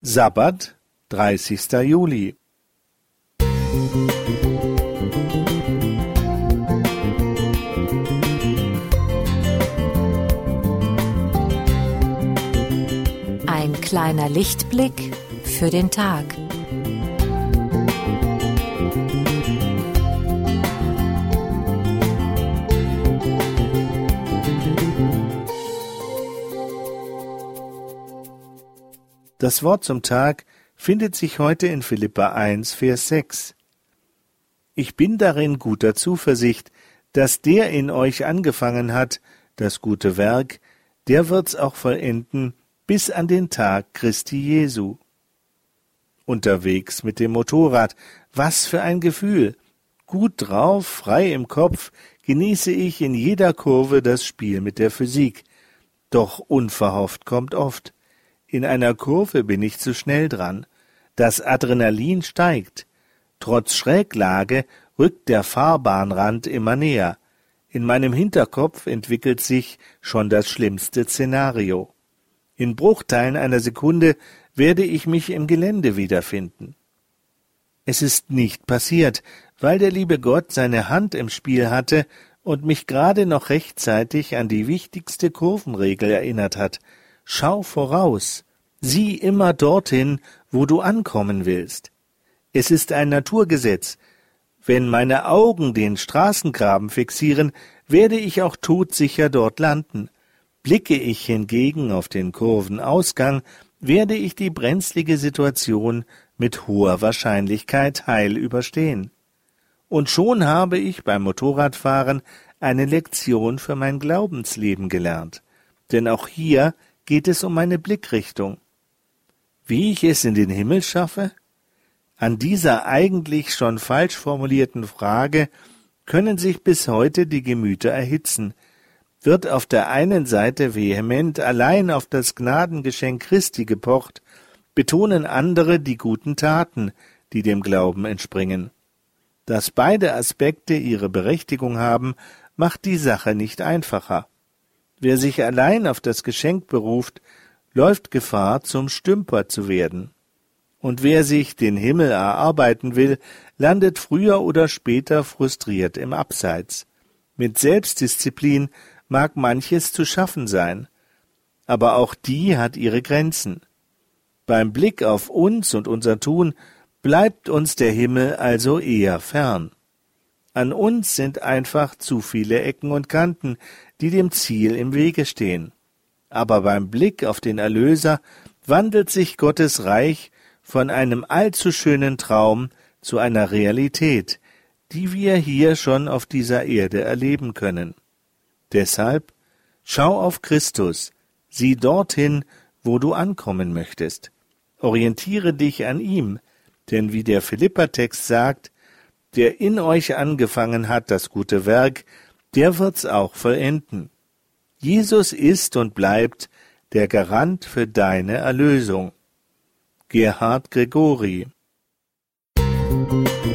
Sabbat, 30. Juli. Ein kleiner Lichtblick für den Tag. Das Wort zum Tag findet sich heute in Philippa 1, Vers 6. Ich bin darin guter Zuversicht, dass der in euch angefangen hat, das gute Werk, der wird's auch vollenden bis an den Tag Christi Jesu. Unterwegs mit dem Motorrad, was für ein Gefühl! Gut drauf, frei im Kopf, genieße ich in jeder Kurve das Spiel mit der Physik. Doch unverhofft kommt oft. In einer Kurve bin ich zu schnell dran. Das Adrenalin steigt. Trotz Schräglage rückt der Fahrbahnrand immer näher. In meinem Hinterkopf entwickelt sich schon das schlimmste Szenario. In Bruchteilen einer Sekunde werde ich mich im Gelände wiederfinden. Es ist nicht passiert, weil der liebe Gott seine Hand im Spiel hatte und mich gerade noch rechtzeitig an die wichtigste Kurvenregel erinnert hat, Schau voraus. Sieh immer dorthin, wo du ankommen willst. Es ist ein Naturgesetz. Wenn meine Augen den Straßengraben fixieren, werde ich auch todsicher dort landen. Blicke ich hingegen auf den Kurvenausgang, werde ich die brenzlige Situation mit hoher Wahrscheinlichkeit heil überstehen. Und schon habe ich beim Motorradfahren eine Lektion für mein Glaubensleben gelernt. Denn auch hier geht es um meine Blickrichtung. Wie ich es in den Himmel schaffe? An dieser eigentlich schon falsch formulierten Frage können sich bis heute die Gemüter erhitzen. Wird auf der einen Seite vehement allein auf das Gnadengeschenk Christi gepocht, betonen andere die guten Taten, die dem Glauben entspringen. Dass beide Aspekte ihre Berechtigung haben, macht die Sache nicht einfacher. Wer sich allein auf das Geschenk beruft, läuft Gefahr, zum Stümper zu werden. Und wer sich den Himmel erarbeiten will, landet früher oder später frustriert im Abseits. Mit Selbstdisziplin mag manches zu schaffen sein, aber auch die hat ihre Grenzen. Beim Blick auf uns und unser Tun bleibt uns der Himmel also eher fern. An uns sind einfach zu viele Ecken und Kanten, die dem Ziel im Wege stehen. Aber beim Blick auf den Erlöser wandelt sich Gottes Reich von einem allzu schönen Traum zu einer Realität, die wir hier schon auf dieser Erde erleben können. Deshalb schau auf Christus, sieh dorthin, wo du ankommen möchtest. Orientiere dich an ihm, denn wie der Philippertext sagt, der in euch angefangen hat, das gute Werk, der wird's auch vollenden. Jesus ist und bleibt der Garant für deine Erlösung. Gerhard Gregori Musik